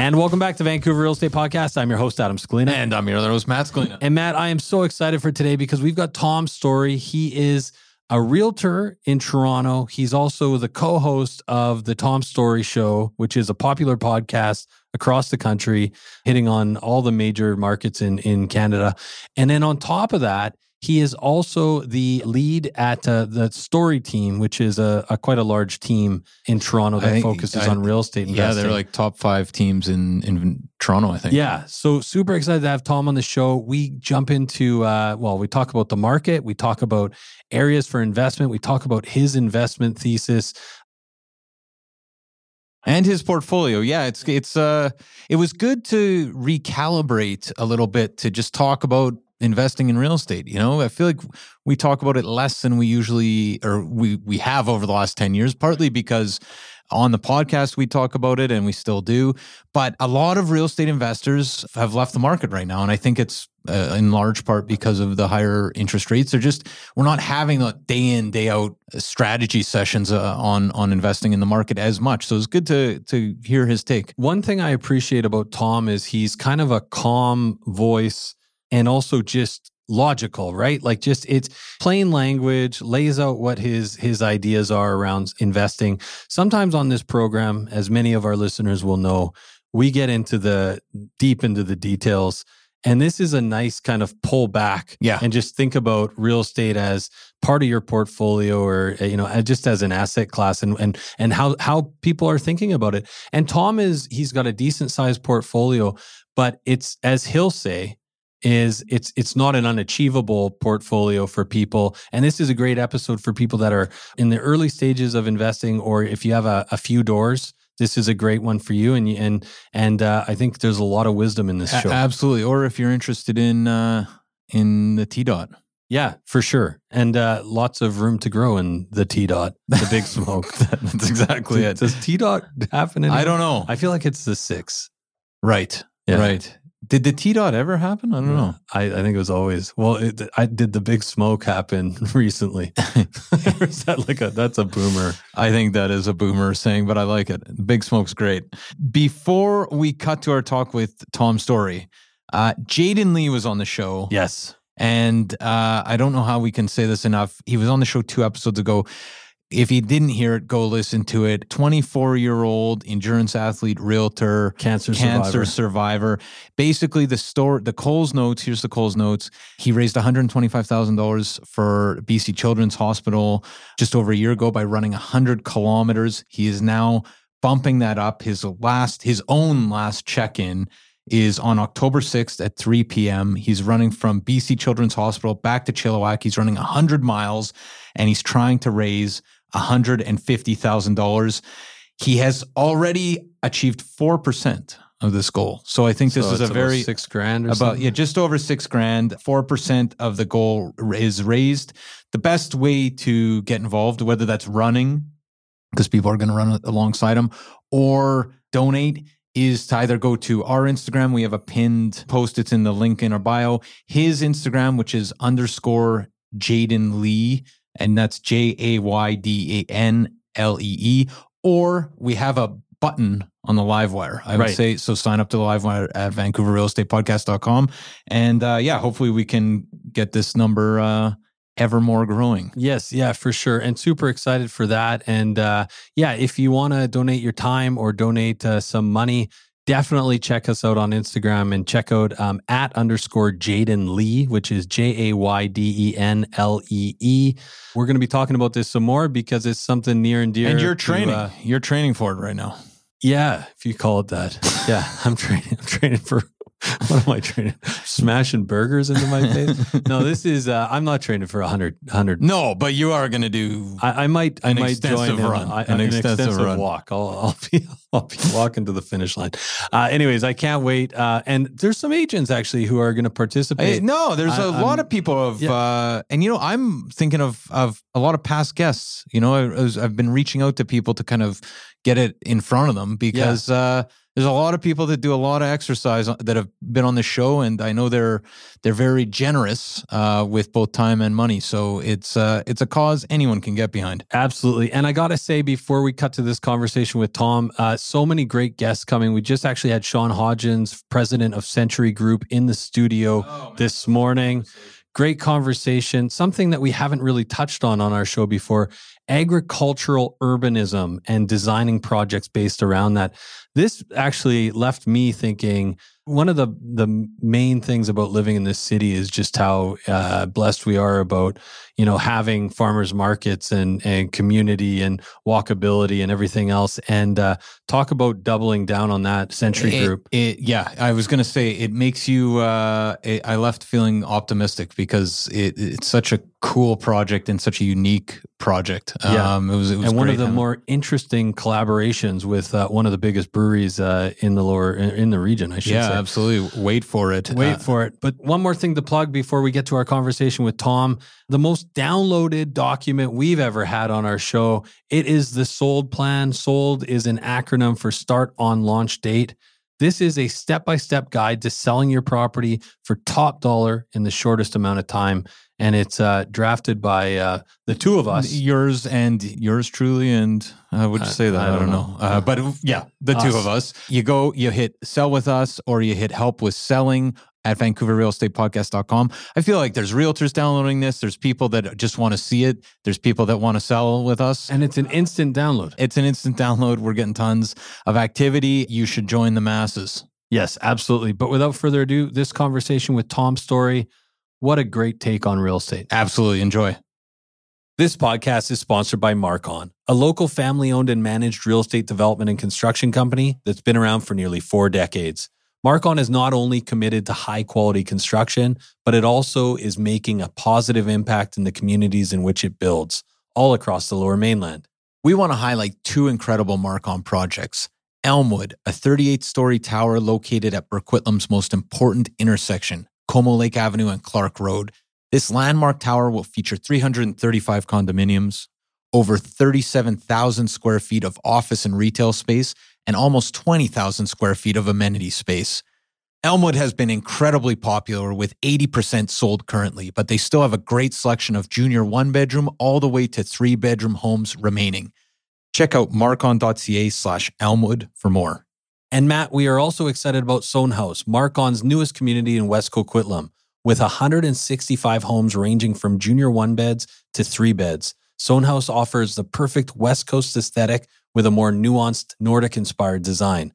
And welcome back to Vancouver Real Estate Podcast. I'm your host, Adam Scalina. And I'm your other host, Matt Scalina. And Matt, I am so excited for today because we've got Tom's Storey. He is a realtor in Toronto. He's also the co host of the Tom Storey Show, which is a popular podcast across the country, hitting on all the major markets in, in Canada. And then on top of that, he is also the lead at uh, the Storey team, which is a, a, quite a large team in Toronto that think- focuses I- on real estate Yeah, investing. they're like top five teams in, in Toronto, I think. Yeah. So super excited to have Tom on the show. We jump into, uh, well, we talk about the market, we talk about areas for investment, we talk about his investment thesis. And his portfolio. Yeah, it's it's uh it was good to recalibrate a little bit to just talk about investing in real estate. You know, I feel like we talk about it less than we usually or we we have over the last 10 years, partly because on the podcast we talk about it and we still do, but a lot of real estate investors have left the market right now and I think it's uh, in large part because of the higher interest rates. They're just we're not having the day in day out strategy sessions uh, on on investing in the market as much. So it's good to to hear his take. One thing I appreciate about Tom is he's kind of a calm voice and also just logical, right? Like just it's plain language, lays out what his his ideas are around investing. Sometimes on this program, as many of our listeners will know, we get into the deep into the details. And this is a nice kind of pull back Yeah. and just think about real estate as part of your portfolio or uh, you know uh, just as an asset class and and and how how people are thinking about it. And Tom is he's got a decent sized portfolio, but it's as he'll say is it's it's not an unachievable portfolio for people and this is a great episode for people that are in the early stages of investing or if you have a, a few doors this is a great one for you and you- and and uh, I think there's a lot of wisdom in this A- show. absolutely. Or if you're interested in uh in the T dot. Yeah, for sure. And uh, lots of room to grow in the T dot, the big smoke. That's exactly it. Does T dot happen? Anymore? I don't know. I feel like it's the six. right. Yeah. Right. Did the T dot ever happen? I don't know. I, I think it was always well. It, I did the big smoke happen recently. Is that like a that's a boomer? I think that is a boomer saying, but I like it. Big Smoke's great. Before we cut to our talk with Tom Storey, uh, Jayden Lee was on the show. Yes. And uh, I don't know how we can say this enough. He was on the show two episodes ago. If you didn't hear it, go listen to it. 24 year old endurance athlete, realtor, Cancer cancer survivor. survivor. Basically, the store, the Coles notes. Here's the Coles notes. He raised 125 thousand dollars for BC Children's Hospital just over a year ago by running 100 kilometers. He is now bumping that up. His last, his own last check in is on October 6th at 3 p.m. He's running from BC Children's Hospital back to Chilliwack. He's running 100 miles and he's trying to raise $150,000. He has already achieved 4% of this goal. So I think this So is a very six grand or about something? yeah, just over six grand. Four percent of the goal is raised. The best way to get involved, whether that's running, because people are going to run alongside him, or donate, is to either go to our Instagram. We have a pinned post. It's in the link in our bio. His Instagram, which is underscore Jayden Lee, and that's J A Y D A N L E E. Or we have a button on the live wire. I would Right. say so sign up to the live wire at vancouverrealestatepodcast.com. And uh, yeah, hopefully we can get this number uh, ever more growing. Yes, yeah, for sure. And super excited for that. And uh, yeah, if you want to donate your time or donate uh, some money, definitely check us out on Instagram and check out um, at underscore Jayden Lee, which is J A Y D E N L E E. We're going to be talking about this some more because it's something near and dear. and you're to, training. uh, you're training for it right now. yeah, if you call it that. Yeah, I'm training. I'm training for what am I training? Smashing burgers into my face? No, this is. Uh, I'm not training for a hundred. Hundred. No, but you are going to do. I, I might. I might join in, run. I- An an extensive extensive, run. walk. I'll, I'll be. I'll be walking to the finish line. Uh, anyways, I can't wait. Uh, and there's some agents actually who are going to participate. no, there's I- a I'm- lot of people of, Yeah. uh, and you know, I'm thinking of of a lot of past guests. You know, I, I I've been reaching out to people to kind of get it in front of them because uh, there's a lot of people that do a lot of exercise that have been on the show, and I know they're they're very generous uh, with both time and money. So it's uh, it's a cause anyone can get behind. Absolutely. And I got to say, before we cut to this conversation with Tom, uh, so many great guests coming. We just actually had Sean Hodgins, president of Century Group, in the studio this morning. Great conversation. Something that we haven't really touched on on our show before agricultural urbanism and designing projects based around that. This actually left me thinking one of the the main things about living in this city is just how uh, blessed we are about you know having farmers markets and and community and walkability and everything else and uh, talk about doubling down on that century It- group It, yeah, I was going to say it makes you. Uh, it, I left feeling optimistic because it, it's such a cool project and such a unique project. Yeah. Um, it was, it was and one of the having- more interesting collaborations with uh, one of the biggest breweries uh, in the lower in, in the region i should Yeah, say absolutely. Wait for it. Wait Uh, for it. But one more thing to plug before we get to our conversation with Tom. The most downloaded document we've ever had on our show. It is the SOLD plan. SOLD is an acronym for start on launch date. This is a step by step guide to selling your property for top dollar in the shortest amount of time. And it's uh, drafted by uh, the two of us. yours and yours truly, and uh, would you say that? I I, don't don't know. Uh, but yeah, the two of us. You go, you hit sell with us, or you hit help with selling at VancouverRealEstatePodcast.com. I feel like there's realtors downloading this. There's people that just want to see it. There's people that want to sell with us. And it's an instant download. It's an instant download. We're getting tons of activity. You should join the masses. Yes, absolutely. But without further ado, this conversation with Tom Storey. What a great take on real estate. Absolutely enjoy. This podcast is sponsored by Marcon, a local family owned and managed real estate development and construction company that's been around for nearly four decades. Marcon is not only committed to high quality construction, but it also is making a positive impact in the communities in which it builds, all across the lower mainland. We want to highlight two incredible Marcon projects. Elmwood, a 38 story tower located at Burquitlam's most important intersection, Como Lake Avenue and Clark Road. This landmark tower will feature 335 condominiums, over 37,000 square feet of office and retail space, and almost 20,000 square feet of amenity space. Elmwood has been incredibly popular with 80% sold currently, but they still have a great selection of junior one bedroom all the way to three bedroom homes remaining. Check out marcon.ca slash Elmwood for more. And Matt, we are also excited about Soenhaus, Marcon's newest community in West Coquitlam, with 165 homes ranging from junior one beds to three beds. Soenhaus offers the perfect West Coast aesthetic with a more nuanced Nordic inspired design.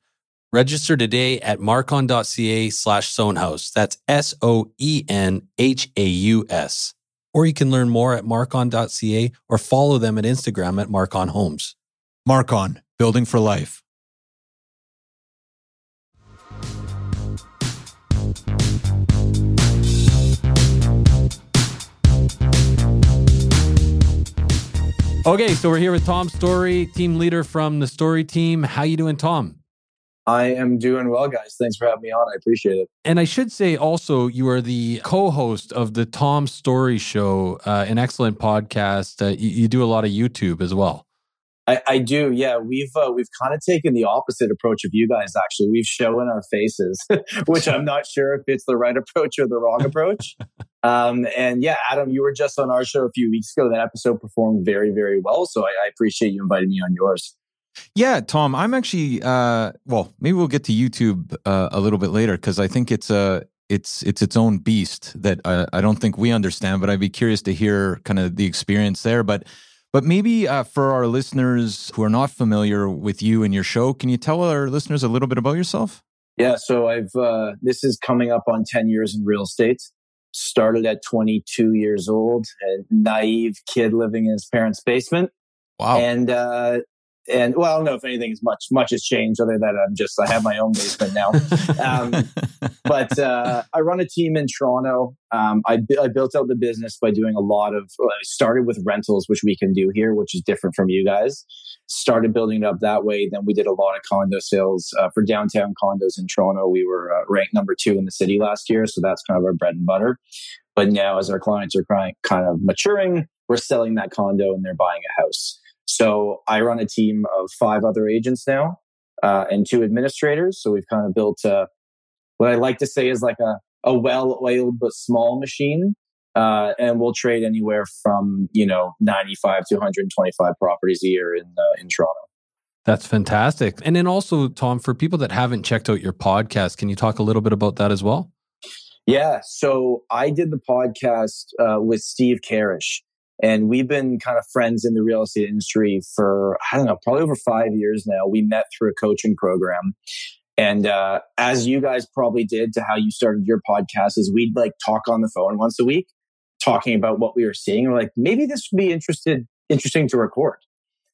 Register today at marcon.ca slash Soenhaus. That's S O E N H A U S. Or you can learn more at marcon.ca or follow them at Instagram at Marcon Homes. Marcon, building for life. Okay, so we're here with Tom Storey, team leader from the Storey team. How you doing, Tom? I am doing well, guys. Thanks for having me on. I appreciate it. And I should say also, you are the co-host of the Tom Storey Show, uh, an excellent podcast. Uh, you, you do a lot of YouTube as well. I, I do, yeah. We've uh, we've kind of taken the opposite approach of you guys. Actually, we've shown our faces, which I'm not sure if it's the right approach or the wrong approach. Um, and yeah, Adam, you were just on our show a few weeks ago. That episode performed very, very well. So I, I appreciate you inviting me on yours. Yeah, Tom, I'm actually uh well, maybe we'll get to YouTube uh, a little bit later because I think it's a it's it's its own beast that I, I don't think we understand, but I'd be curious to hear kind of the experience there. But but maybe uh, for our listeners who are not familiar with you and your show, can you tell our listeners a little bit about yourself? Yeah, so I've uh, this is coming up on 10 years in real estate. Started at 22 years old, a naive kid living in his parents' basement. Wow. And uh, and well, I don't know if anything is much much has changed other than I'm just I have my own basement now. Um, but uh, I run a team in Toronto. Um, I, I built out the business by doing a lot of. I started with rentals, which we can do here, which is different from you guys. Started building it up that way. Then we did a lot of condo sales uh, for downtown condos in Toronto. We were uh, ranked number two in the city last year, so that's kind of our bread and butter. But now, as our clients are kind of maturing, we're selling that condo and they're buying a house. So I run a team of five other agents now uh, and two administrators. So we've kind of built a, what I like to say is like a, a well oiled but small machine. Uh, and we'll trade anywhere from, you know, 95 to 125 properties a year in, uh, in Toronto. That's fantastic. And then also, Tom, for people that haven't checked out your podcast, can you talk a little bit about that as well? Yeah. So I did the podcast uh, with Steve Karish. And we've been kind of friends in the real estate industry for, I don't know, probably over five years now. We met through a coaching program. And uh, as you guys probably did to how you started your podcast, is we'd like talk on the phone once a week, talking about what we were seeing. We're like, maybe this would be interested, interesting to record.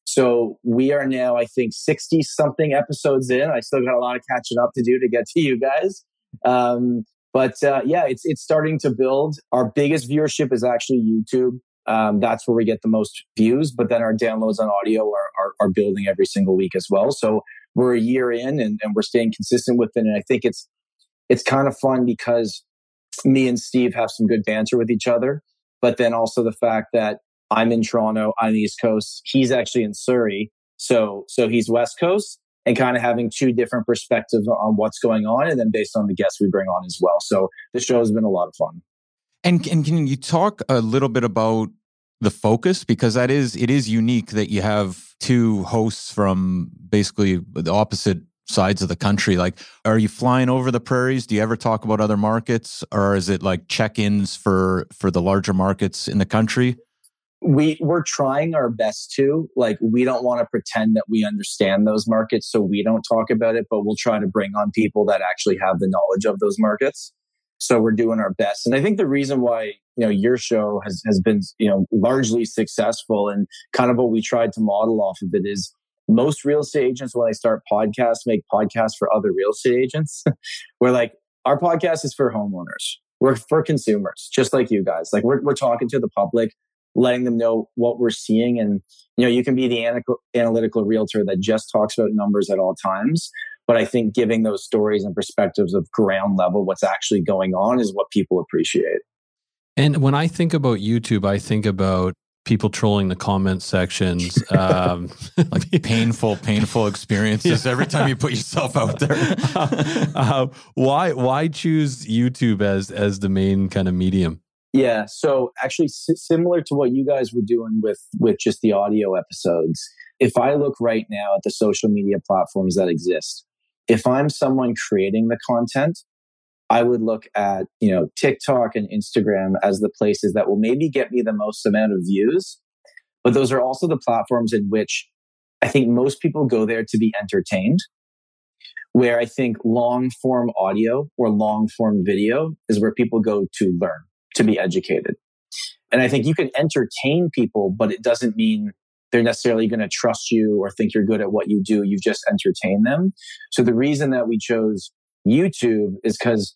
So we are now, I think, 60 something episodes in. I still got a lot of catching up to do to get to you guys. Um, but uh, yeah, it's it's starting to build. Our biggest viewership is actually YouTube. Um, that's where we get the most views. But then our downloads on audio are, are, are building every single week as well. So we're a year in and, and we're staying consistent with it. And I think it's it's kind of fun because me and Steve have some good banter with each other. But then also the fact that I'm in Toronto, I'm the East Coast, he's actually in Surrey. So so he's West Coast and kind of having two different perspectives on what's going on and then based on the guests we bring on as well. So the show has been a lot of fun. And, and can you talk a little bit about the focus? Because that is it is unique that you have two hosts from basically the opposite sides of the country. Like are you flying over the prairies? Do you ever talk about other markets? Or is it like check-ins for for the larger markets in the country? We we're trying our best to. Like we don't want to pretend that we understand those markets so we don't talk about it but we'll try to bring on people that actually have the knowledge of those markets so we're doing our best. And I think the reason why, you know, your show has, has been, you know, largely successful and kind of what we tried to model off of it is most real estate agents, when they start podcasts, make podcasts for other real estate agents. we're like, our podcast is for homeowners. We're for consumers, just like you guys. Like we're, we're talking to the public, letting them know what we're seeing. And, you know, you can be the analytical realtor that just talks about numbers at all times. But I think giving those stories and perspectives of ground level, what's actually going on is what people appreciate. And when I think about YouTube, I think about people trolling the comment sections um, like painful painful experiences yeah. every time you put yourself out there uh, why why choose youtube as as the main kind of medium yeah so actually s- similar to what you guys were doing with with just the audio episodes if i look right now at the social media platforms that exist if I'm someone creating the content, I would look at, you know, TikTok and Instagram as the places that will maybe get me the most amount of views. But those are also the platforms in which I think most people go there to be entertained. Where I think long form audio or long form video is where people go to learn, to be educated. And I think you can entertain people, but it doesn't mean they're necessarily going to trust you or think you're good at what you do. You've just entertained them. So the reason that we chose YouTube is because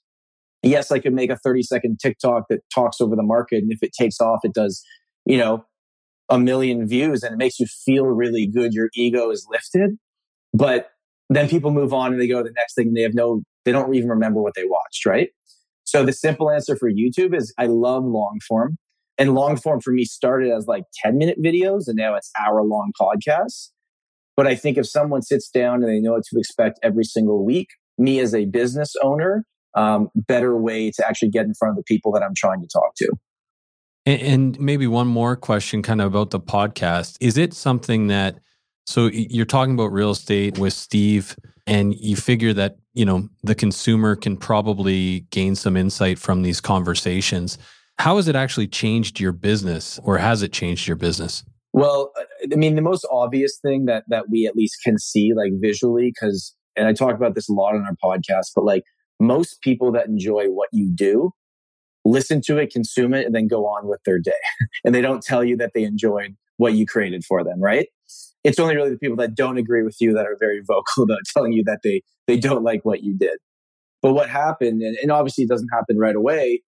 yes, I could make a 30 second TikTok that talks over the market. And if it takes off, it does, you know, a million views and it makes you feel really good. Your ego is lifted. But then people move on and they go to the next thing and they have no, they don't even remember what they watched, right? So the simple answer for YouTube is I love long form and long form for me started as like 10 minute videos and now it's hour long podcasts. But I think if someone sits down and they know what to expect every single week, me as a business owner, um, better way to actually get in front of the people that I'm trying to talk to. And, and maybe one more question kind of about the podcast. Is it something that, so you're talking about real estate with Steve and you figure that, you know, the consumer can probably gain some insight from these conversations. How has it actually changed your business or has it changed your business? Well, uh, I mean, the most obvious thing that, that we at least can see like visually, because, and I talk about this a lot on our podcast, but like most people that enjoy what you do listen to it, consume it, and then go on with their day. and they don't tell you that they enjoyed what you created for them, right? it's only really the people that don't agree with you that are very vocal about telling you that they they don't like what you did. But what happened, and, and obviously it doesn't happen right away,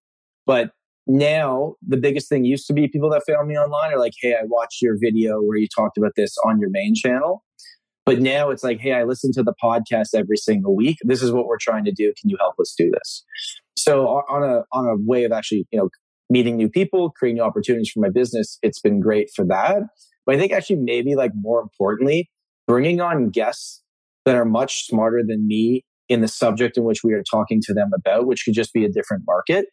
but now the biggest thing used to be people that found me online are like, hey, I watched your video where you talked about this on your main channel. But now it's like, hey, I listen to the podcast every single week. This is what we're trying to do. Can you help us do this? So on a on a way of actually, you know, meeting new people, creating new opportunities for my business, it's been great for that. But I think actually maybe like more importantly, bringing on guests that are much smarter than me in the subject in which we are talking to them about, which could just be a different market,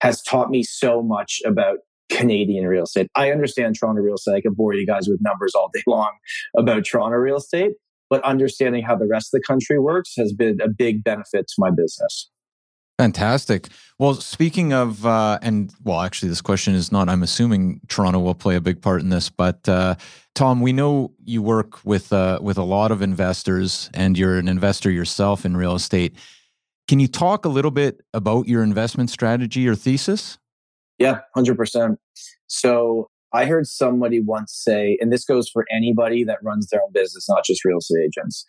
has taught me so much about Canadian real estate. I understand Toronto real estate. I can bore you guys with numbers all day long about Toronto real estate, but understanding how the rest of the country works has been a big benefit to my business. Fantastic. Well, speaking of, uh, and well, actually, this question is not. I'm assuming Toronto will play a big part in this, but uh, Tom, we know you work with uh, with a lot of investors, and you're an investor yourself in real estate. Can you talk a little bit about your investment strategy or thesis? Yeah, hundred percent. So I heard somebody once say, and this goes for anybody that runs their own business, not just real estate agents.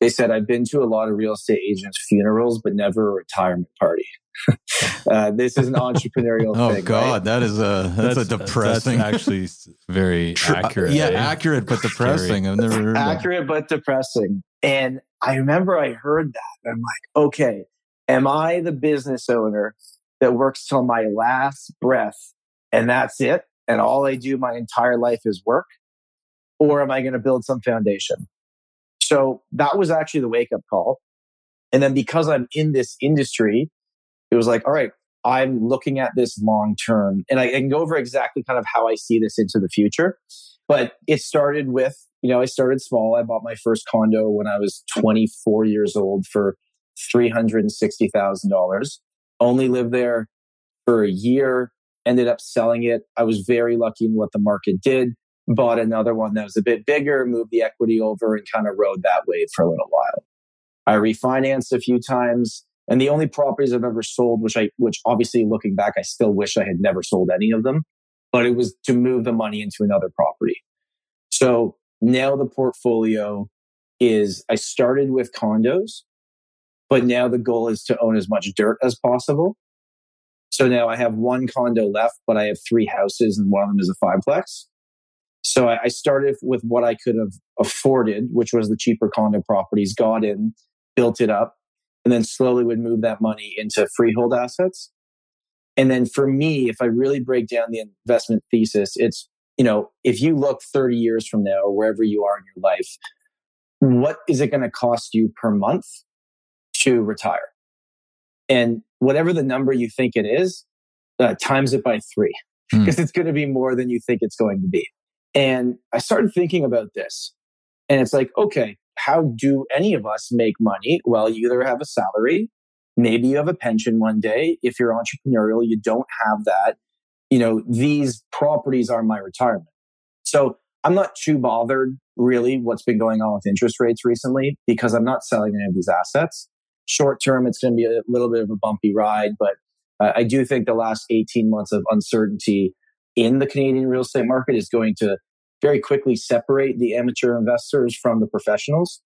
They said, I've been to a lot of real estate agents' funerals, but never a retirement party. uh, this is an entrepreneurial oh, thing. God, right? that is a that's, that's a depressing. That's actually very accurate. Yeah, eh? accurate but depressing. I've never heard accurate but depressing. And I remember I heard that. I'm like, okay, am I the business owner that works till my last breath and that's it? And all I do my entire life is work? Or am I going to build some foundation? So that was actually the wake up call. And then because I'm in this industry, it was like, all right, I'm looking at this long term and I, can go over exactly kind of how I see this into the future. But it started with, you know, I started small. I bought my first condo when I was 24 years old for $360,000. Only lived there for a year, ended up selling it. I was very lucky in what the market did bought another one that was a bit bigger, moved the equity over and kind of rode that wave for a little while. I refinanced a few times. And the only properties I've ever sold, which I, which obviously looking back, I still wish I had never sold any of them, but it was to move the money into another property. So now the portfolio is, I started with condos, but now the goal is to own as much dirt as possible. So now I have one condo left, but I have three houses and one of them is a fiveplex. So I, started with what I could have afforded, which was the cheaper condo properties, got in, built it up, and then slowly would move that money into freehold assets. And then for me, if I really break down the investment thesis, it's, you know, if you look 30 years from now or wherever you are in your life, what is it going to cost you per month to retire? And whatever the number you think it is, uh, times it by three because mm. it's going to be more than you think it's going to be. And I started thinking about this. And it's like, okay, how do any of us make money? Well, you either have a salary, maybe you have a pension one day. If you're entrepreneurial, you don't have that. You know, these properties are my retirement. So I'm not too bothered really what's been going on with interest rates recently because I'm not selling any of these assets. Short term, it's going to be a little bit of a bumpy ride, but uh, I do think the last 18 months of uncertainty in the Canadian real estate market is going to very quickly separate the amateur investors from the professionals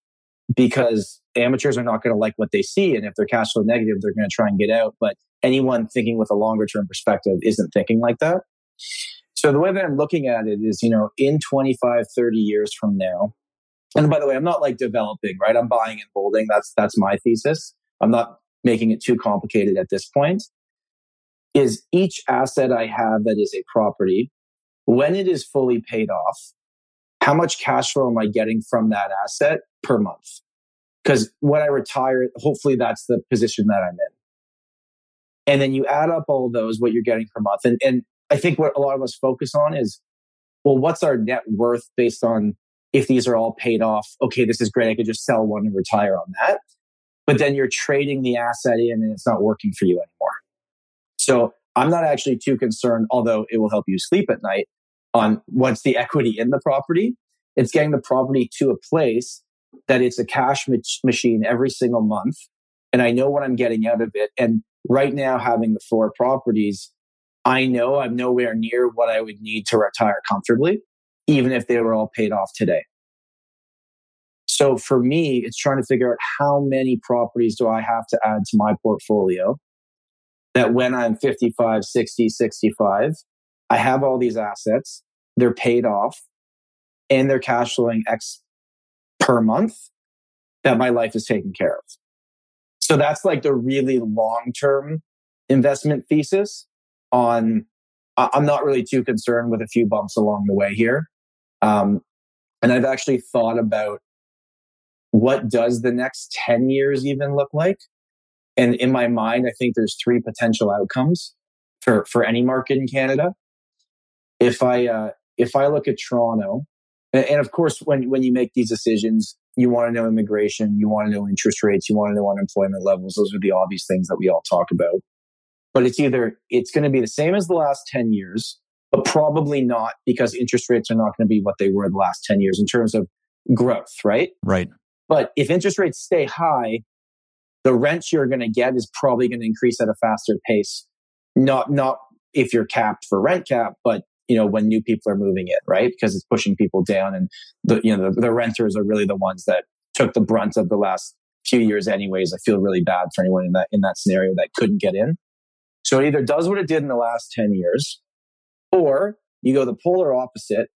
because amateurs are not going to like what they see. And if they're cash flow negative, they're going to try and get out. But anyone thinking with a longer term perspective isn't thinking like that. So the way that I'm looking at it is, you know, in 25, 30 years from now, and by the way, I'm not like developing, right? I'm buying and holding. That's, that's my thesis. I'm not making it too complicated at this point is each asset I have that is a property, when it is fully paid off, how much cash flow am I getting from that asset per month? Because when I retire, hopefully that's the position that I'm in. And then you add up all those, what you're getting per month. And, and I think what a lot of us focus on is, well, what's our net worth based on if these are all paid off? Okay, this is great. I could just sell one and retire on that. But then you're trading the asset in and it's not working for you anymore. So I'm not actually too concerned, although it will help you sleep at night on what's the equity in the property. It's getting the property to a place that it's a cash machine every single month. And I know what I'm getting out of it. And right now, having the four properties, I know I'm nowhere near what I would need to retire comfortably, even if they were all paid off today. So for me, it's trying to figure out how many properties do I have to add to my portfolio that when I'm 55, 60, 65, I have all these assets, they're paid off, and they're cash flowing X per month that my life is taken care of. So that's like the really long term investment thesis on, I'm not really too concerned with a few bumps along the way here. Um, and I've actually thought about what does the next 10 years even look like? And in my mind, I think there's three potential outcomes for, for any market in Canada. If I, uh, if I look at Toronto, and, and of course, when, when you make these decisions, you want to know immigration, you want to know interest rates, you want to know unemployment levels. Those are the obvious things that we all talk about. But it's either, it's going to be the same as the last 10 years, but probably not because interest rates are not going to be what they were the last 10 years in terms of growth, right? Right. But if interest rates stay high, the rent you're going to get is probably going to increase at a faster pace. Not, not if you're capped for rent cap, but you know, when new people are moving in, right? Because it's pushing people down and the, you know, the, the renters are really the ones that took the brunt of the last few years anyways. I feel really bad for anyone in that, in that scenario that couldn't get in. So it either does what it did in the last 10 years or you go the polar opposite.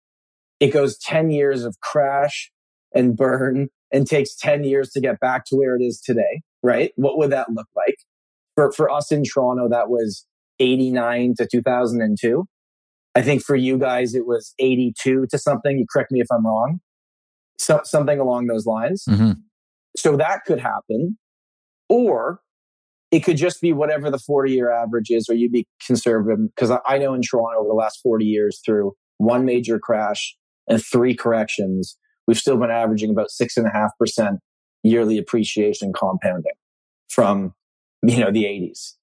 It goes 10 years of crash and burn and takes 10 years to get back to where it is today, right? What would that look like? For, for us in Toronto, that was 89 to 2002. I think for you guys, it was 82 to something. You correct me if I'm wrong. So, something along those lines. Mm-hmm. So that could happen. Or it could just be whatever the 40 year average is, or you'd be conservative. Because I know in Toronto over the last 40 years, through one major crash and three corrections, we've still been averaging about six and a half percent yearly appreciation compounding from, you know, the 80s.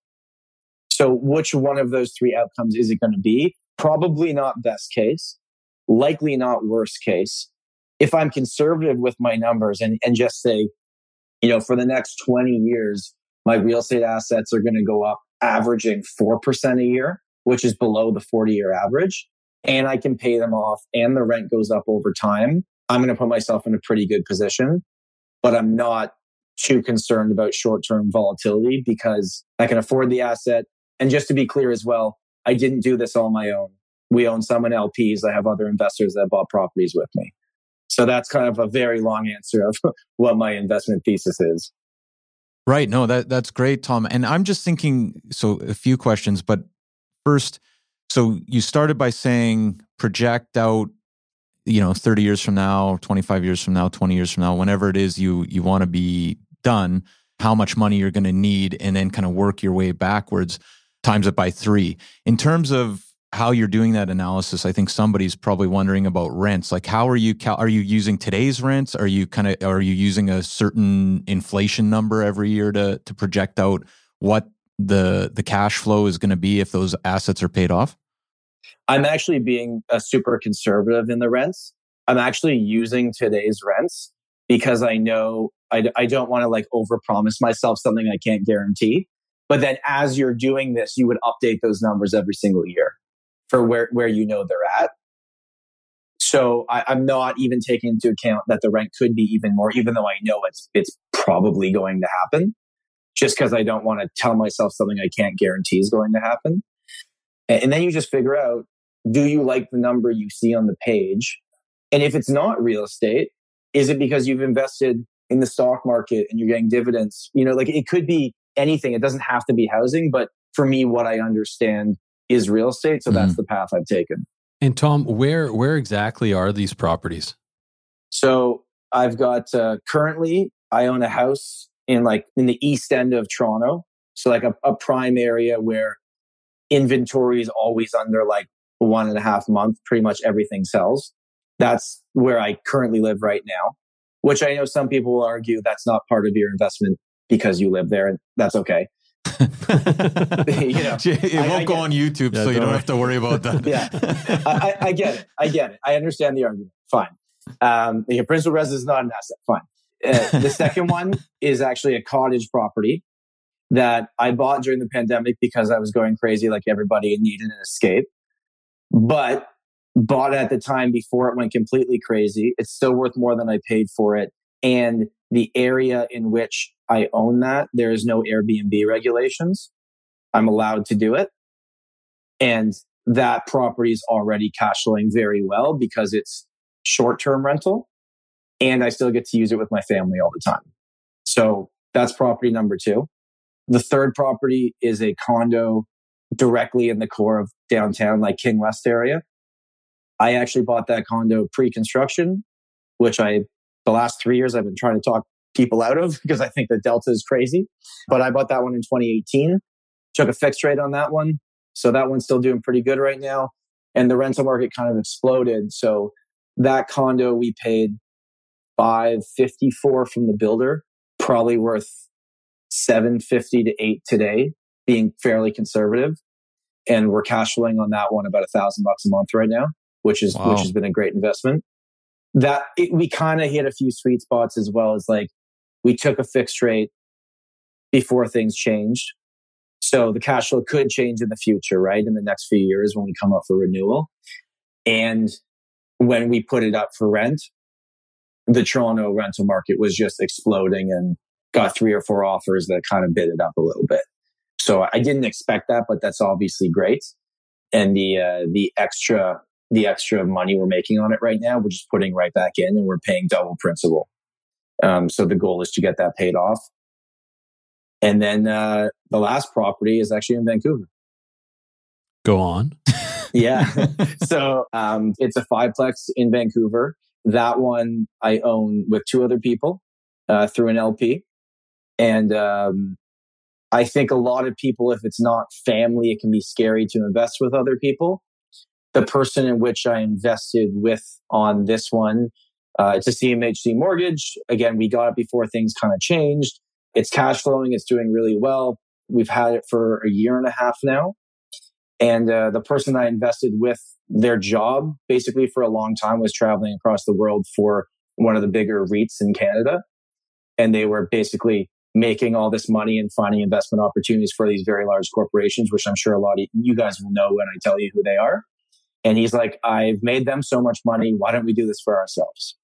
So which one of those three outcomes is it going to be? Probably not best case, likely not worst case. If I'm conservative with my numbers and, and just say, you know, for the next 20 years, my real estate assets are going to go up averaging 4% a year, which is below the 40 year average. And I can pay them off and the rent goes up over time. I'm going to put myself in a pretty good position, but I'm not too concerned about short term volatility because I can afford the asset. And just to be clear as well, I didn't do this all my own. We own some in LPs. I have other investors that bought properties with me. So that's kind of a very long answer of what my investment thesis is. Right. No, that that's great, Tom. And I'm just thinking so a few questions, but first, so you started by saying project out you know 30 years from now 25 years from now 20 years from now whenever it is you you want to be done how much money you're going to need and then kind of work your way backwards times it by 3 in terms of how you're doing that analysis i think somebody's probably wondering about rents like how are you are you using today's rents are you kind of are you using a certain inflation number every year to to project out what the the cash flow is going to be if those assets are paid off I'm actually being a super conservative in the rents. I'm actually using today's rents because I know I, I don't want to like overpromise myself something I can't guarantee. But then as you're doing this, you would update those numbers every single year for where, where you know they're at. So I, I'm not even taking into account that the rent could be even more, even though I know it's it's probably going to happen, just because I don't want to tell myself something I can't guarantee is going to happen. And then you just figure out do you like the number you see on the page? And if it's not real estate, is it because you've invested in the stock market and you're getting dividends? You know, like it could be anything. It doesn't have to be housing, but for me, what I understand is real estate. So mm-hmm. that's the path I've taken. And Tom, where where exactly are these properties? So I've got uh, currently I own a house in like in the east end of Toronto, so like a, a prime area where inventory is always under like one and a half month, pretty much everything sells. That's where I currently live right now, which I know some people will argue that's not part of your investment because you live there, and that's okay. you know, it won't I, I go on YouTube, yeah, so you don't, don't have to worry about that. yeah, I, I, get it. I get it. I understand the argument. Fine. Um, your principal residence is not an asset. Fine. Uh, the second one is actually a cottage property that I bought during the pandemic because I was going crazy like everybody and needed an escape but bought at the time before it went completely crazy. It's still worth more than I paid for it. And the area in which I own that, there is no Airbnb regulations. I'm allowed to do it. And that property is already cash flowing very well because it's short term rental and I still get to use it with my family all the time. So that's property number two. The third property is a condo directly in the core of downtown, like King West area. I actually bought that condo pre construction, which I, the last three years, I've been trying to talk people out of because I think the Delta is crazy. But I bought that one in 2018, took a fixed rate on that one. So that one's still doing pretty good right now. And the rental market kind of exploded. So that condo we paid 554 from the builder, probably worth 750 to 8 today, being fairly conservative. And we're cash flowing on that one about a thousand bucks a month right now, which is wow. which has been a great investment. That it, we kind of hit a few sweet spots as well as like we took a fixed rate before things changed. So the cash flow could change in the future, right? In the next few years when we come up for renewal. And when we put it up for rent, the Toronto rental market was just exploding and got three or four offers that kind of bid it up a little bit. So I didn't expect that, but that's obviously great. And the uh, the extra the extra money we're making on it right now, we're just putting right back in, and we're paying double principal. Um, so the goal is to get that paid off. And then uh, the last property is actually in Vancouver. Go on. yeah. so um, it's a fiveplex in Vancouver. That one I own with two other people uh, through an LP. And um, I think a lot of people, if it's not family, it can be scary to invest with other people. The person in which I invested with on this one, uh, it's a CMHC mortgage. Again, we got it before things kind of changed. It's cash flowing. It's doing really well. We've had it for a year and a half now. And uh, the person I invested with, their job basically for a long time was traveling across the world for one of the bigger REITs in Canada. And they were basically making all this money and finding investment opportunities for these very large corporations, which I'm sure a lot of you guys will know when I tell you who they are. And he's like, I've made them so much money. Why don't we do this for ourselves?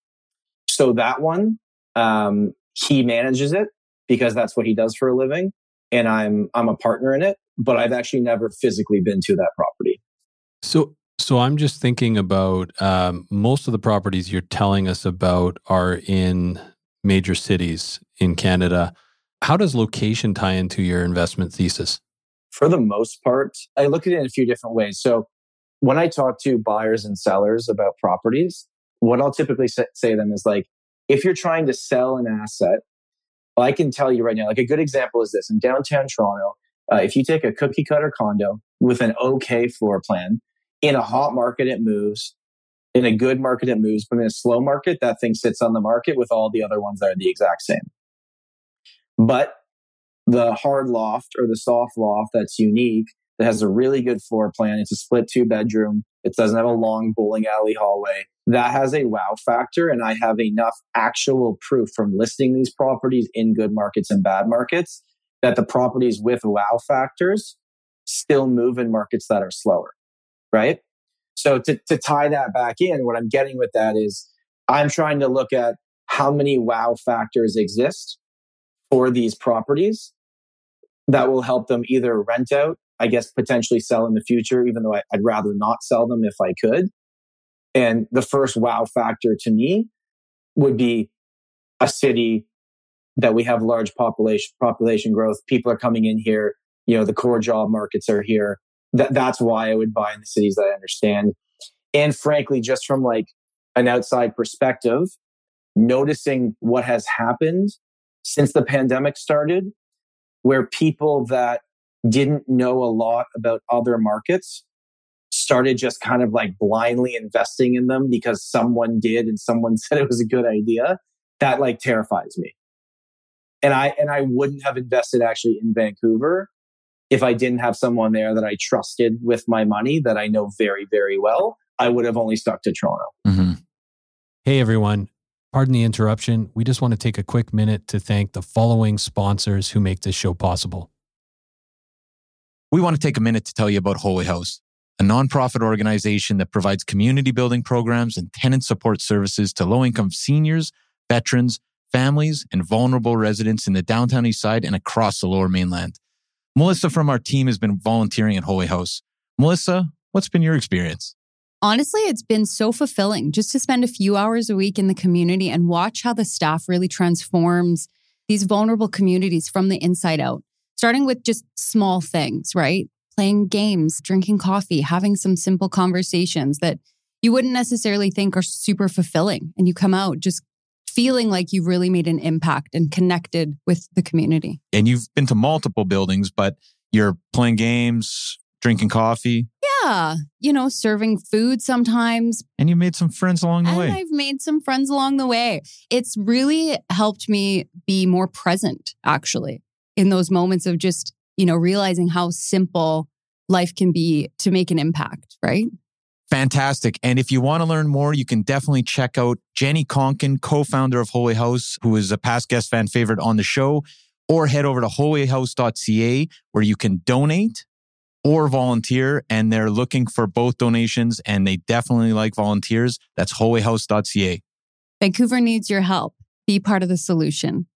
So that one, um, he manages it because that's what he does for a living. And I'm, I'm a partner in it, but I've actually never physically been to that property. So, so I'm just thinking about um, most of the properties you're telling us about are in major cities in Canada. How does location tie into your investment thesis? For the most part, I look at it in a few different ways. So, when I talk to buyers and sellers about properties, what I'll typically say to them is like, if you're trying to sell an asset I can tell you right now, like a good example is this in downtown Toronto. Uh, if you take a cookie cutter condo with an okay floor plan, in a hot market, it moves. In a good market, it moves. But in a slow market, that thing sits on the market with all the other ones that are the exact same. But the hard loft or the soft loft that's unique, that has a really good floor plan, it's a split two bedroom, it doesn't have a long bowling alley hallway that has a wow factor. And I have enough actual proof from listing these properties in good markets and bad markets that the properties with wow factors still move in markets that are slower. Right. So to, to tie that back in, what I'm getting with that is I'm trying to look at how many wow factors exist for these properties that will help them either rent out, I guess potentially sell in the future, even though I, would rather not sell them if I could, and the first wow factor to me would be a city that we have large population population growth. People are coming in here. You know, the core job markets are here. That, that's why I would buy in the cities that I understand. And frankly, just from like an outside perspective, noticing what has happened since the pandemic started, where people that didn't know a lot about other markets started just kind of like blindly investing in them because someone did and someone said it was a good idea, that like terrifies me. And I and I wouldn't have invested actually in Vancouver if I didn't have someone there that I trusted with my money that I know very very well. I would have only stuck to Toronto. Mm-hmm. Hey everyone. Pardon the interruption. We just want to take a quick minute to thank the following sponsors who make this show possible. We want to take a minute to tell you about Holy House a nonprofit organization that provides community building programs and tenant support services to low income seniors, veterans, families, and vulnerable residents in the downtown east side and across the lower mainland. Melissa from our team has been volunteering at Holy House. Melissa, what's been your experience? Honestly, it's been so fulfilling just to spend a few hours a week in the community and watch how the staff really transforms these vulnerable communities from the inside out, starting with just small things, right? Playing games, drinking coffee, having some simple conversations that you wouldn't necessarily think are super fulfilling. And you come out just feeling like you've really made an impact and connected with the community. And you've been to multiple buildings, but you're playing games, drinking coffee. Yeah. You know, serving food sometimes. And you made some friends along the and way. I've made some friends along the way. It's really helped me be more present, actually, in those moments of just, you know, realizing how simple life can be to make an impact, right? Fantastic. And if you want to learn more, you can definitely check out Jenny Conkin, co founder of Holy House, who is a past guest fan favorite on the show, or head over to holyhouse.ca where you can donate or volunteer. And they're looking for both donations and they definitely like volunteers. That's holyhouse.ca. Vancouver needs your help. Be part of the solution.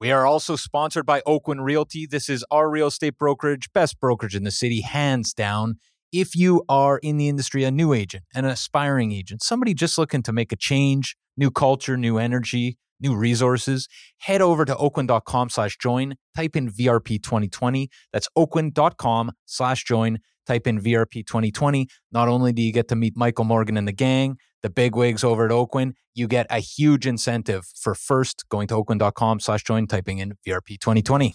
We are also sponsored by Oakwyn Realty. This is our real estate brokerage, best brokerage in the city, hands down. If you are in the industry, a new agent, an aspiring agent, somebody just looking to make a change, new culture, new energy, new resources, head over to oakwyn.com slash join, type in VRP 2020. That's oakwyn.com slash join, type in VRP 2020. Not only do you get to meet Michael Morgan and the gang, the big wigs over at Oakwyn, you get a huge incentive for first going to oakwyn.com slash join, typing in VRP 2020.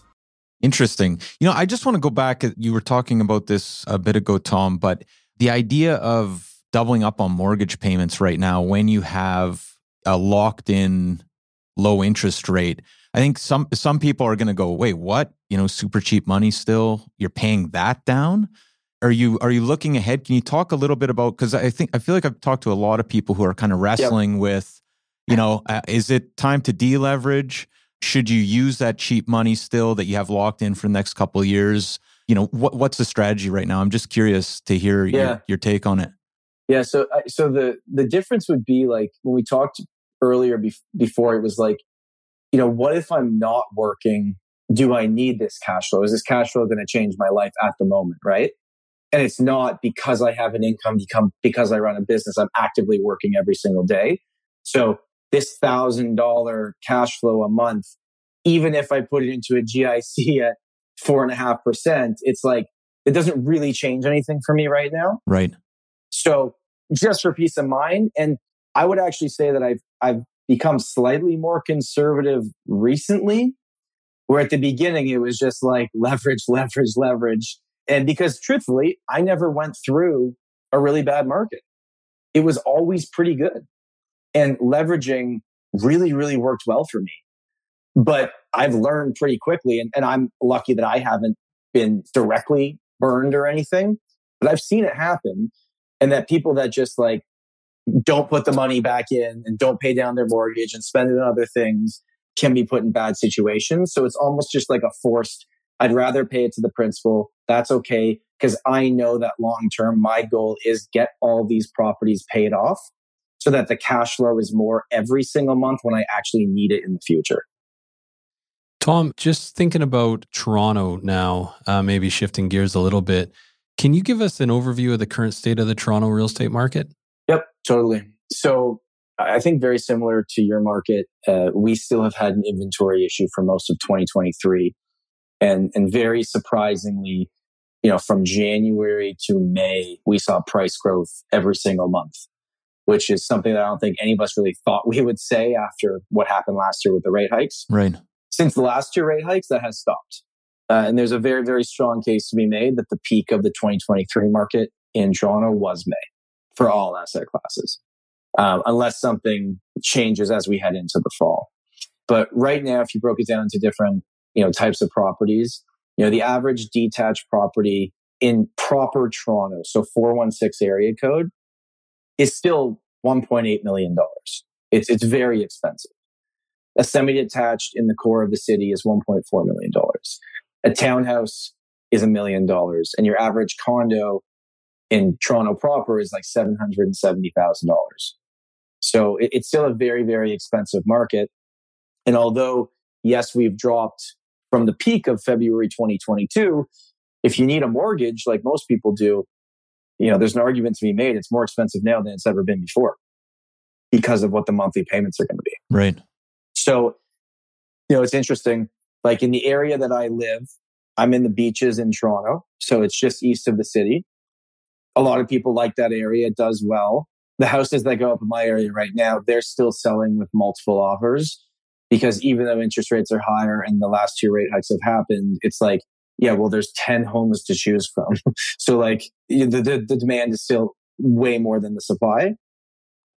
Interesting. You know, I just want to go back. Uh, you were talking about this a bit ago, Tom, but the idea of doubling up on mortgage payments right now when you have a locked in low interest rate. I think some some people are going to go, "Wait, what? You know, super cheap money still? You're paying that down?" Are you are you looking ahead? Can you talk a little bit about cuz I think I feel like I've talked to a lot of people who are kind of wrestling yep. with, you know, uh, is it time to deleverage? Should you use that cheap money still that you have locked in for the next couple of years? You know, what what's the strategy right now? I'm just curious to hear yeah. your, your take on it. Yeah, so uh, so the the difference would be like when we talked earlier be- before, it was like, you know, what if I'm not working? Do I need this cash flow? Is this cash flow going to change my life at the moment? Right. And it's not because I have an income, become because I run a business. I'm actively working every single day. So this thousand dollar cash flow a month, even if I put it into a GIC at four and a half percent, it's like it doesn't really change anything for me right now. Right. So just for peace of mind, and I would actually say that I've I've become slightly more conservative recently, where at the beginning it was just like leverage, leverage, leverage. And because truthfully, I never went through a really bad market. It was always pretty good. And leveraging really, really worked well for me. But I've learned pretty quickly, and, and I'm lucky that I haven't been directly burned or anything, but I've seen it happen. And that people that just like don't put the money back in and don't pay down their mortgage and spend it on other things can be put in bad situations. So it's almost just like a forced, I'd rather pay it to the principal. That's okay. Cause I know that long term, my goal is get all these properties paid off so that the cash flow is more every single month when I actually need it in the future. Tom, just thinking about Toronto now, uh, maybe shifting gears a little bit. Can you give us an overview of the current state of the Toronto real estate market? Yep, totally. So I think very similar to your market, uh, we still have had an inventory issue for most of 2023. And, and very surprisingly, you know, from January to May, we saw price growth every single month, which is something that I don't think any of us really thought we would say after what happened last year with the rate hikes. Right. Since the last two rate hikes, that has stopped. Uh, and there's a very, very strong case to be made that the peak of the 2023 market in Toronto was May for all asset classes, um, unless something changes as we head into the fall. But right now, if you broke it down into different, you know, types of properties, you know, the average detached property in proper Toronto, so 416 area code, is still $1.8 million. It's, it's very expensive. A semi-detached in the core of the city is $1.4 million. A townhouse is a million dollars and your average condo in Toronto proper is like $770,000. So it, it's still a very, very expensive market. And although, yes, we've dropped from the peak of February 2022, if you need a mortgage, like most people do, you know, there's an argument to be made. It's more expensive now than it's ever been before because of what the monthly payments are going to be. Right. So, you know, it's interesting. Like in the area that I live, I'm in the beaches in Toronto. So it's just east of the city. A lot of people like that area. It does well. The houses that go up in my area right now, they're still selling with multiple offers because even though interest rates are higher and the last two rate hikes have happened, it's like, yeah, well, there's 10 homes to choose from. so like the, the, the demand is still way more than the supply.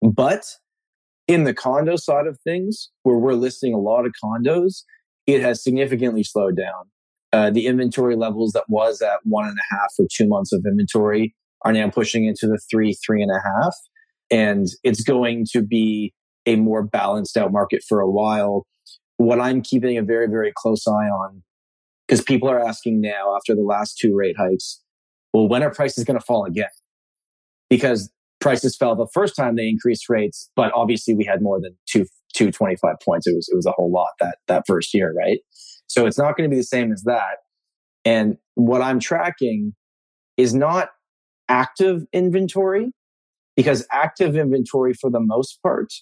But in the condo side of things, where we're listing a lot of condos, it has significantly slowed down. Uh, the inventory levels that was at one and a half or two months of inventory are now pushing into the three, three and a half. And it's going to be a more balanced out market for a while. What I'm keeping a very, very close eye on, because people are asking now after the last two rate hikes, well, when are prices going to fall again? Because prices fell the first time they increased rates, but obviously we had more than two, 225 points. It was, it was a whole lot that, that first year, right? So it's not going to be the same as that. And what I'm tracking is not active inventory because active inventory for the most part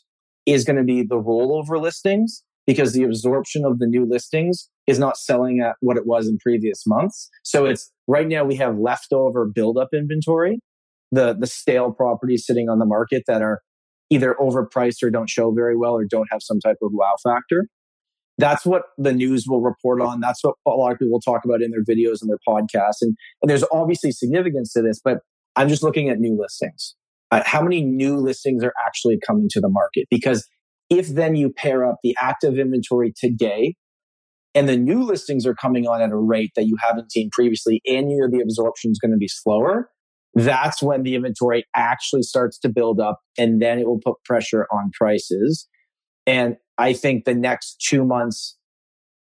is going to be the rollover listings because the absorption of the new listings is not selling at what it was in previous months. So it's right now we have leftover buildup inventory, the, the stale properties sitting on the market that are either overpriced or don't show very well or don't have some type of wow factor. That's what the news will report on. That's what a lot of people talk about in their videos and their podcasts. And, and there's obviously significance to this, but I'm just looking at new listings. Uh, how many new listings are actually coming to the market? Because if then you pair up the active inventory today and the new listings are coming on at a rate that you haven't seen previously and you know the absorption is going to be slower, that's when the inventory actually starts to build up and then it will put pressure on prices. And I think the next two months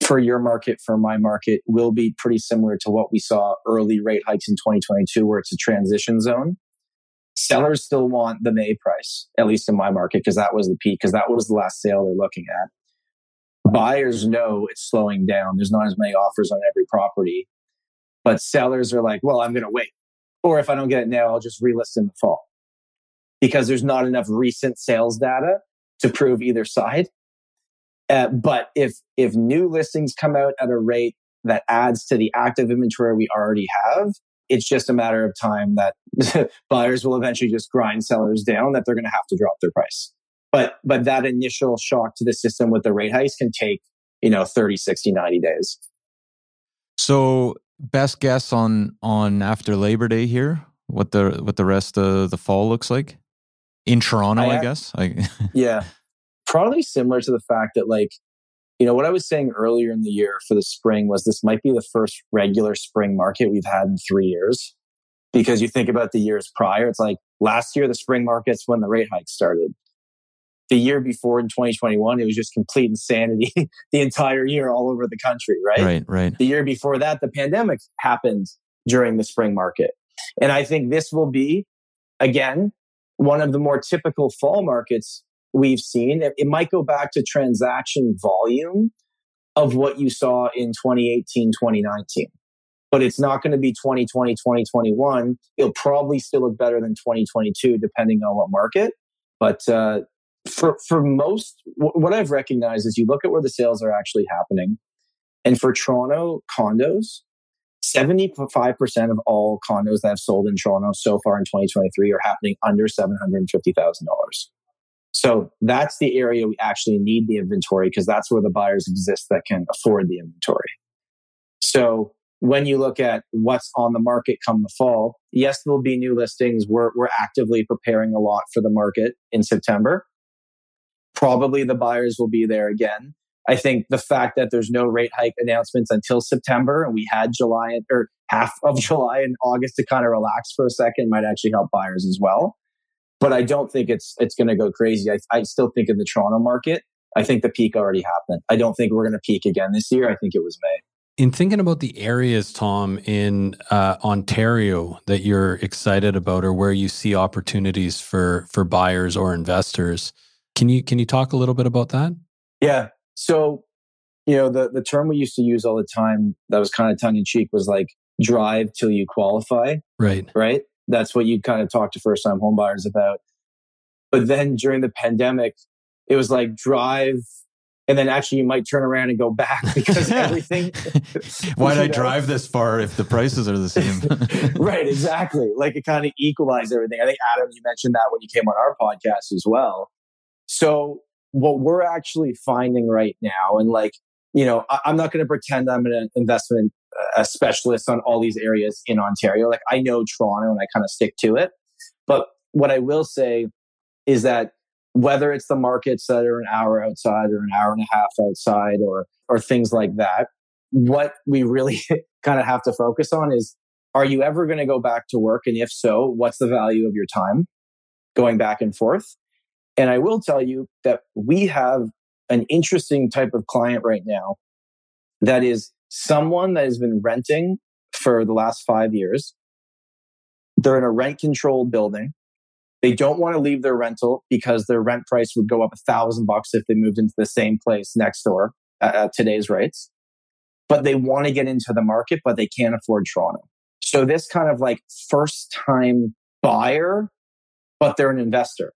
for your market, for my market, will be pretty similar to what we saw early rate hikes in 2022, where it's a transition zone. Sellers still want the May price, at least in my market, because that was the peak, because that was the last sale they're looking at. Buyers know it's slowing down. There's not as many offers on every property. But sellers are like, well, I'm going to wait. Or if I don't get it now, I'll just relist in the fall because there's not enough recent sales data to prove either side. Uh, but if if new listings come out at a rate that adds to the active inventory we already have, it's just a matter of time that buyers will eventually just grind sellers down that they're going to have to drop their price. But but that initial shock to the system with the rate hikes can take, you know, 30, 60, 90 days. So best guess on on after Labor Day here, what the what the rest of the fall looks like? In Toronto, I, I guess. I, yeah probably similar to the fact that like you know what i was saying earlier in the year for the spring was this might be the first regular spring market we've had in three years. Because you think about the years prior it's like last year the spring markets when the rate hike started. The year before in 2021 it was just complete insanity the entire year all over the country right? Right right. The year before that the pandemic happened during the spring market. And i think this will be again one of the more typical fall markets we've seen. It, might go back to transaction volume of what you saw in 2018, 2019 but it's not going to be 2020, 2021. It'll probably still look better than 2022, depending on what market. But uh, for for most, what I've recognized is you look at where the sales are actually happening, and for Toronto condos, 75% of all condos that have sold in Toronto so far in 2023 are happening under $750,000. So that's the area we actually need the inventory because that's where the buyers exist that can afford the inventory. So when you look at what's on the market come the fall, yes, there'll be new listings. We're, we're actively preparing a lot for the market in September. Probably the buyers will be there again. I think the fact that there's no rate hike announcements until September and we had July or half of July and August to kind of relax for a second might actually help buyers as well but I don't think it's it's going to go crazy. I, I still think in the Toronto market, I think the peak already happened. I don't think we're going to peak again this year. I think it was May. In thinking about the areas, Tom, in uh, Ontario that you're excited about, or where you see opportunities for for buyers or investors, Can you can you talk a little bit about that? Yeah. So, you know, the, the term we used to use all the time that was kind of tongue in cheek was like drive till you qualify. Right. Right. That's what you kind of talk to first time homebuyers about. But then during the pandemic, it was like drive and then actually you might turn around and go back because everything why'd i know? drive this far if the prices are the same right exactly like it kind of equalized everything i think adam you mentioned that when you came on our podcast as well so what we're actually finding right now and like you know I, am not going to pretend i'm an investment uh, specialist on all these areas in ontario. Like i know toronto and i kind of stick to it. But what i will say is that whether it's the markets that are an hour outside or an hour and a half outside or or things like that what we really kind of have to focus on is are you ever going to go back to work? And if so what's the value of your time going back and forth? And i will tell you that we have an interesting type of client right now that is someone that has been renting for the last 5 years they're in a rent controlled building they don't want to leave their rental because their rent price would go up a thousand bucks if they moved into the same place next door at, today's rates. But they want to get into the market, but they can't afford Toronto. So this kind of like first time buyer, but they're an investor.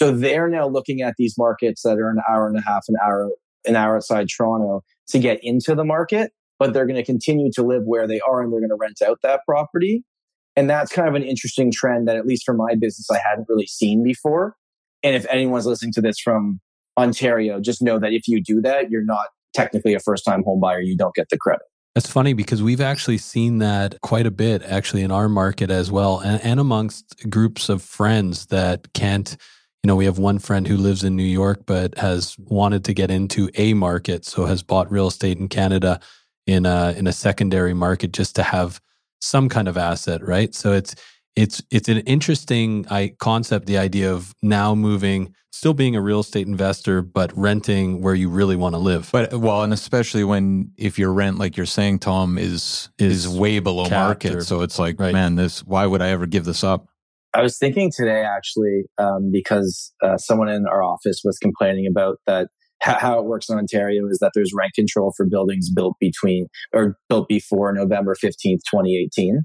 So they're now looking at these markets that are an hour and a half, an hour, an hour outside Toronto to get into the market, but they're going to continue to live where they are and they're going to rent out that property. And that's kind of an interesting trend that, at least for my business, I hadn't really seen before. And if anyone's listening to this from Ontario, just know that if you do that, you're not technically a first time home buyer. You don't get the credit. That's funny because we've actually seen that quite a bit actually in our market as well, and, and amongst groups of friends that can't. You know, we have one friend who lives in New York but has wanted to get into a market, so has bought real estate in Canada in a in a secondary market just to have some kind of asset, right? So it's it's it's an interesting I, concept. The idea of now moving, still being a real estate investor, but renting where you really want to live. But well, and especially when if your rent, like you're saying, Tom, is is, is way below market, or, so it's like, right. man, this. Why would I ever give this up? I was thinking today actually um, because uh, someone in our office was complaining about that how it works in Ontario is that there's rent control for buildings built between or built before November 15th, 2018.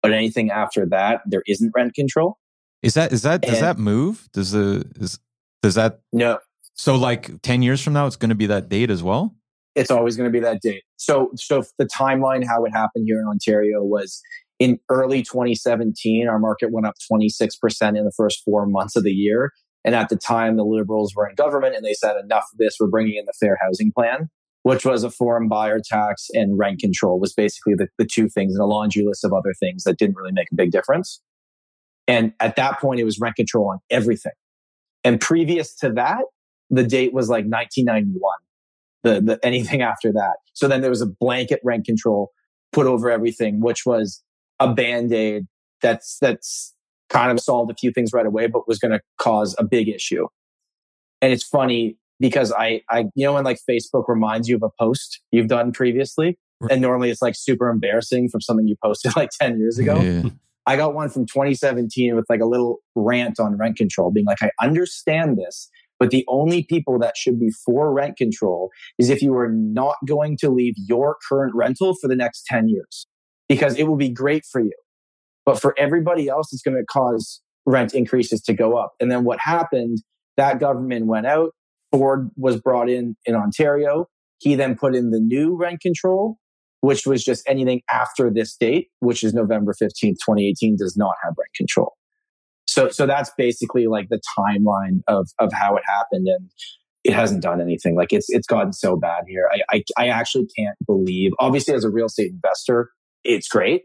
But anything after that, there isn't rent control. Is that is that does that move? Does the is does that no? So like ten years from now, it's going to be that date as well. It's always going to be that date. So so the timeline, how it happened here in Ontario was in early 2017, our market went up 26% in the first four months of the year. And at the time, the liberals were in government and they said, enough of this, we're bringing in the fair housing plan, which was a foreign buyer tax and rent control was basically the, the two things and a laundry list of other things that didn't really make a big difference. And at that point, it was rent control on everything. And previous to that, the date was like 1991, the, the anything after that. So then there was a blanket rent control put over everything, which was a band-aid that's that's kind of solved a few things right away, but was going to cause a big issue. And it's funny because I, I, you know, when like Facebook reminds you of a post you've done previously, right. and normally it's like super embarrassing from something you posted like 10 years ago. Yeah. I got one from 2017 with like a little rant on rent control, being like, I understand this, but the only people that should be for rent control is if you are not going to leave your current rental for the next 10 years, because it will be great for you. But for everybody else, it's going to cause rent increases to go up. And then what happened, that government went out. Ford was brought in in Ontario. He then put in the new rent control, which was just anything after this date, which is November 15th, 2018, does not have rent control. So, so that's basically like the timeline of, of how it happened. And it hasn't done anything. Like it's, it's gotten so bad here. I, I, I actually can't believe, obviously as a real estate investor, it's great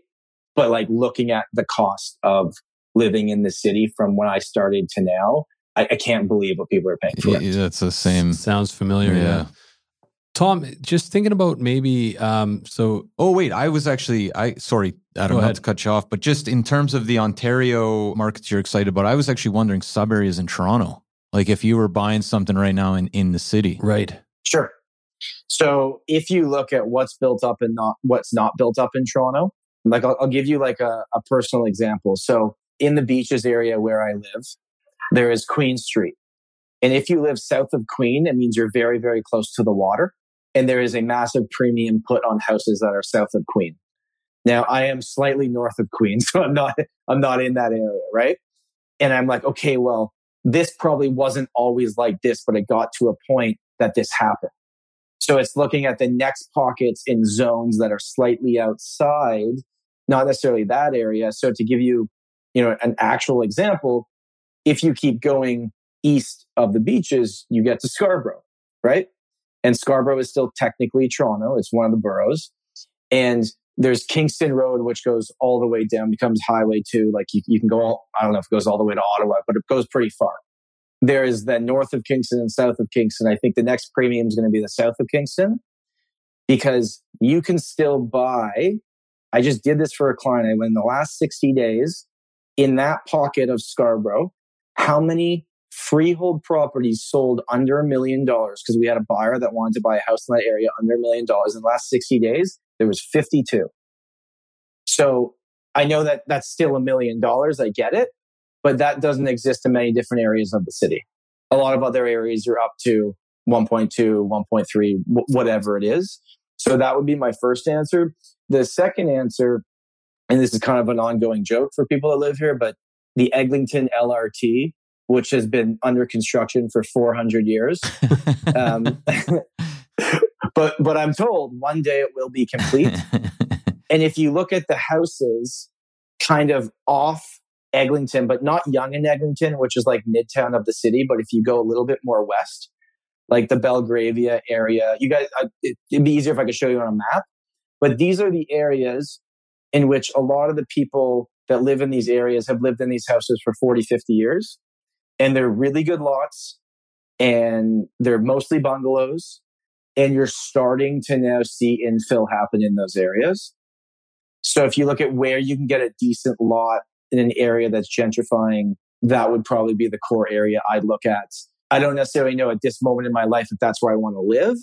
but like looking at the cost of living in the city from when I started to now, I, I can't believe what people are paying for. Yeah, that's the same. Sounds familiar. Yeah. yeah. Tom, just thinking about maybe. Um, so, oh wait, I was actually. I sorry, Adam, not to cut you off, but just in terms of the Ontario markets you're excited about, I was actually wondering sub areas in Toronto. Like if you were buying something right now in in the city, right? Sure. So if you look at what's built up and not what's not built up in Toronto, like I'll, I'll give you like a, a personal example. So in the beaches area where I live, there is Queen Street. And if you live south of Queen, it means you're very, very close to the water. And there is a massive premium put on houses that are south of Queen. Now I am slightly north of Queen, so I'm not, I'm not in that area, right? And I'm like, okay, well, this probably wasn't always like this, but it got to a point that this happened. So it's looking at the next pockets in zones that are slightly outside, not necessarily that area. So to give you, you know, an actual example, if you keep going east of the beaches, you get to Scarborough, right? And Scarborough is still technically Toronto. It's one of the boroughs. And there's Kingston Road, which goes all the way down, becomes Highway 2. Like you, you can go, all, I don't know if it goes all the way to Ottawa, but it goes pretty far. There is the north of Kingston and south of Kingston. I think the next premium is going to be the south of Kingston because you can still buy. I just did this for a client. I went in the last 60 days in that pocket of Scarborough. How many freehold properties sold under a million dollars? Because we had a buyer that wanted to buy a house in that area under a million dollars in the last 60 days. There was 52. So I know that that's still a million dollars. I get it, but that doesn't exist in many different areas of the city. A lot of other areas are up to 1.2, 1.3, whatever it is. So that would be my first answer. The second answer, and this is kind of an ongoing joke for people that live here, but the Eglinton LRT, which has been under construction for 400 years. um, but but I'm told one day it will be complete. and if you look at the houses kind of off Eglinton, but not Yonge in Eglinton, which is like midtown of the city, but if you go a little bit more west, like the Belgravia area, you guys, it'd be easier if I could show you on a map. But these are the areas in which a lot of the people that live in these areas have lived in these houses for 40, 50 years. And they're really good lots and they're mostly bungalows and you're starting to now see infill happen in those areas. So if you look at where you can get a decent lot in an area that's gentrifying, that would probably be the core area I'd look at. I don't necessarily know at this moment in my life if that's where I want to live,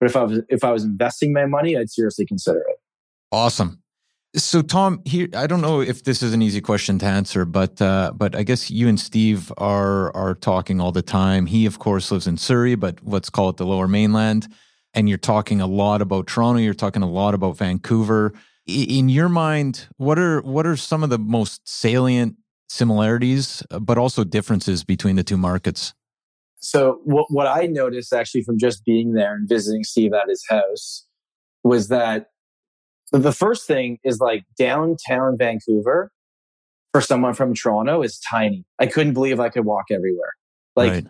but if I was if I was investing my money, I'd seriously consider it. Awesome. So Tom, here I don't know if this is an easy question to answer, but uh, but I guess you and Steve are are talking all the time. He of course lives in Surrey, but let's call it the Lower Mainland and you're talking a lot about Toronto, you're talking a lot about Vancouver. In your mind, what are what are some of the most salient similarities, uh, but also differences between the two markets? So, what, what I noticed actually from just being there and visiting Steve at his house was that the first thing is like downtown Vancouver for someone from Toronto is tiny. I couldn't believe I could walk everywhere. Like right.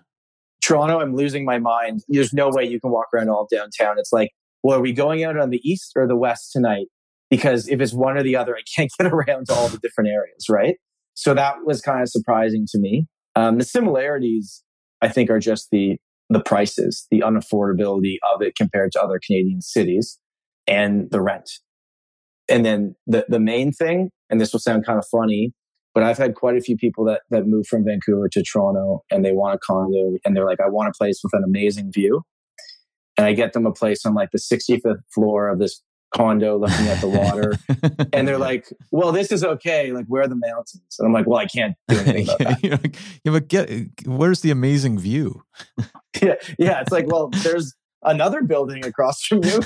Toronto, I'm losing my mind. There's no way you can walk around all downtown. It's like, well, are we going out on the east or the west tonight? Because if it's one or the other, I can't get around to all the different areas, right? So that was kind of surprising to me. Um, the similarities, I think, are just the the prices, the unaffordability of it compared to other Canadian cities, and the rent. And then the the main thing, and this will sound kind of funny, but I've had quite a few people that that move from Vancouver to Toronto and they want a condo and they're like, I want a place with an amazing view. And I get them a place on like the 65th floor of this condo looking at the water. and they're like, well, this is okay. Like, where are the mountains? And I'm like, well, I can't do anything about that. like, yeah, but get, where's the amazing view? yeah. Yeah. It's like, well, there's another building across from you.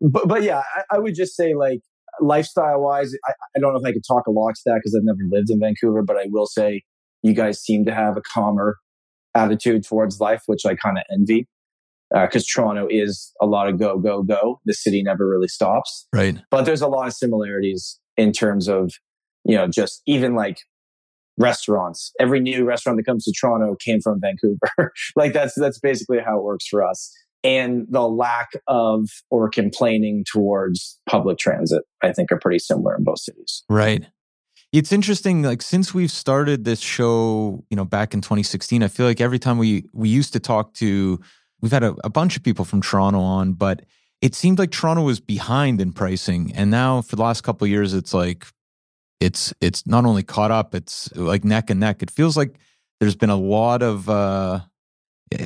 but, but yeah, I, I would just say like, lifestyle wise, I, I, don't know if I could talk a lot to that because I've never lived in Vancouver, but I will say you guys seem to have a calmer attitude towards life, which I kind of envy. Because uh, Toronto is a lot of go, go, go. The city never really stops. Right. But there's a lot of similarities in terms of, you know, just even like restaurants. Every new restaurant that comes to Toronto came from Vancouver. like that's that's basically how it works for us and the lack of or complaining towards public transit, I think are pretty similar in both cities. Right. It's interesting, like since we've started this show, you know, back in 2016, I feel like every time we we used to talk to, we've had a, a bunch of people from Toronto on, but it seemed like Toronto was behind in pricing, and now for the last couple of years, it's like it's it's not only caught up, it's like neck and neck. It feels like there's been a lot of uh,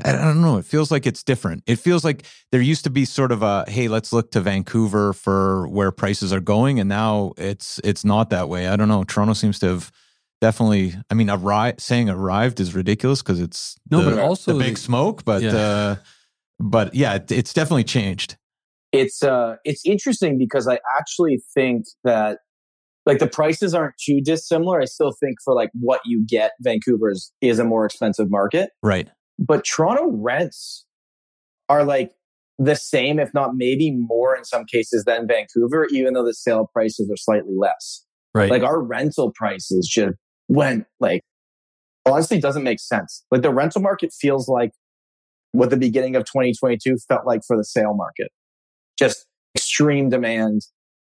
I don't know. It feels like it's different. It feels like there used to be sort of a hey, let's look to Vancouver for where prices are going, and now it's it's not that way. I don't know. Toronto seems to have definitely. I mean, arri- saying arrived is ridiculous because it's No, the, but also the big the- smoke. But Yeah. uh, but yeah, it, it's definitely changed. it's uh it's interesting because I actually think that like the prices aren't too dissimilar. I still think for like what you get, Vancouver's is a more expensive market. Right. But Toronto rents are like the same, if not maybe more in some cases than Vancouver, even though the sale prices are slightly less. Right. Like our rental prices just went like honestly doesn't make sense. Like the rental market feels like what the beginning of 2022 felt like for the sale market. Just extreme demand.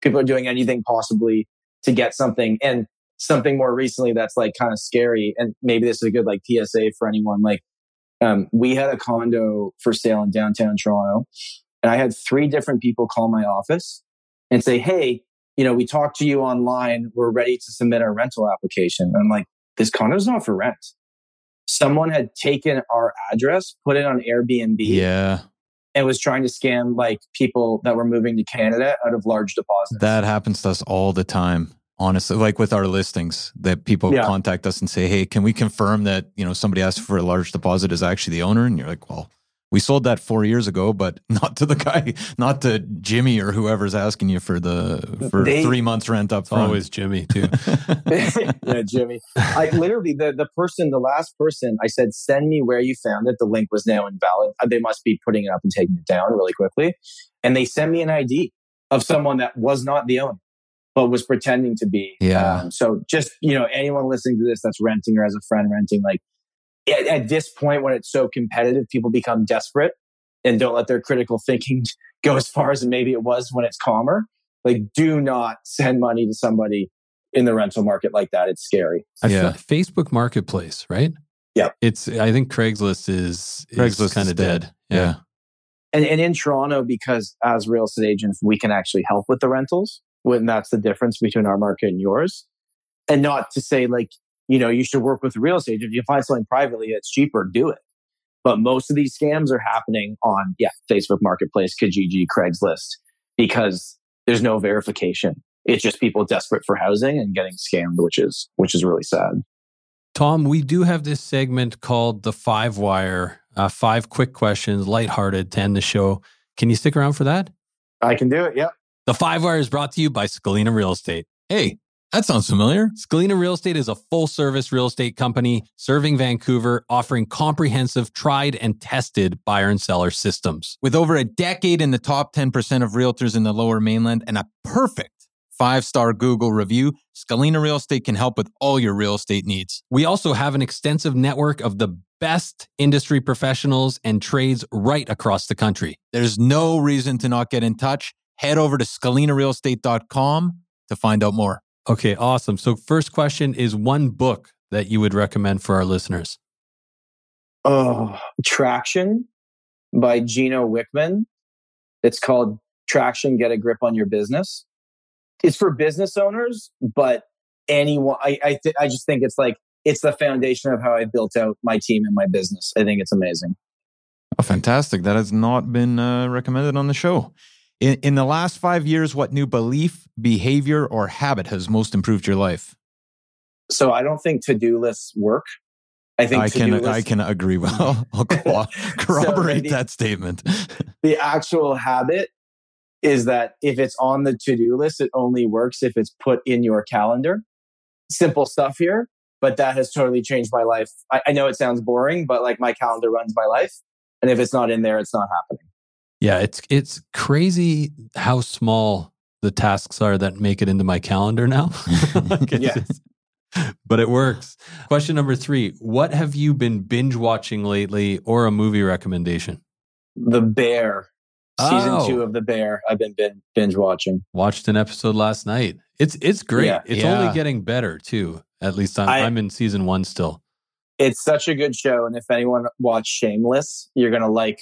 People are doing anything possibly to get something and something more recently that's like kind of scary. And maybe this is a good like PSA for anyone. Like, um, we had a condo for sale in downtown Toronto and I had three different people call my office and say, Hey, you know, we talked to you online. We're ready to submit our rental application. And I'm like, this condo's not for rent. Someone had taken our address, put it on Airbnb, Yeah, and was trying to scam like people that were moving to Canada out of large deposits. that happens to us all the time. Honestly, like with our listings, that people Yeah. contact us and say, "Hey, can we confirm that you know somebody asked for a large deposit is actually the owner?" And you're like, "Well, we sold that four years ago, but not to the guy, not to Jimmy or whoever's asking you for the for They- three months rent up front." always Jimmy too. yeah, Jimmy. I literally the the person, the last person, I said, send me where you found it. The link was now invalid. They must be putting it up and taking it down really quickly. And they sent me an ID of someone that was not the owner, but was pretending to be. Yeah. Um, so just you know, anyone listening to this that's renting or as a friend renting, like at, at this point when it's so competitive, people become desperate and don't let their critical thinking go as far as maybe it was when it's calmer. Like, do not send money to somebody in the rental market like that. It's scary. Yeah. fe- Facebook Marketplace, right? Yeah. It's. I think Craigslist is Craigslist kind of dead. dead. Yeah. And, and in Toronto, because as real estate agents, we can actually help with the rentals. When that's the difference between our market and yours. And not to say like, you know, you should work with a real estate. agent. If you find something privately that's cheaper, do it. But most of these scams are happening on, yeah, Facebook Marketplace, Kijiji, Craigslist, because there's no verification. It's just people desperate for housing and getting scammed, which is which is really sad. Tom, we do have this segment called the Five Wire. Uh, five quick questions, lighthearted to end the show. Can you stick around for that? I can do it. Yep. The Five Wire is brought to you by Scalina Real Estate. Hey, that sounds familiar. Scalina Real Estate is a full service real estate company serving Vancouver, offering comprehensive, tried and tested buyer and seller systems. With over a decade in the top 10% of realtors in the lower mainland and a perfect five star Google review, Scalina Real Estate can help with all your real estate needs. We also have an extensive network of the best industry professionals and trades right across the country. There's no reason to not get in touch. Head over to scalinarealestate.com to find out more. Okay, awesome. So, first question is one book that you would recommend for our listeners? Oh, Traction by Gino Wickman. It's called Traction Get a Grip on Your Business. It's for business owners, but anyone, I, I, th- I just think it's like, it's the foundation of how I built out my team and my business. I think it's amazing. Oh, fantastic. That has not been uh, recommended on the show. In, in the last five years, what new belief, behavior, or habit has most improved your life? So I don't think to do lists work. I think I can lists- I can agree well. I'll co- corroborate maybe- that statement. the actual habit is that if it's on the to-do list, it only works if it's put in your calendar. Simple stuff here, but that has totally changed my life. I, I know it sounds boring, but like my calendar runs my life. And if it's not in there, it's not happening. Yeah, it's it's crazy how small the tasks are that make it into my calendar now. Like, Yeah. just- but it works. Question number three: What have you been binge watching lately, or a movie recommendation? The Bear, season Oh. two of The Bear, I've been binge watching. Watched an episode last night. It's it's great. Yeah. it's Yeah. only getting better too. At least I'm I- I'm in season one still. It's such a good show. And if anyone watched Shameless, you're going to like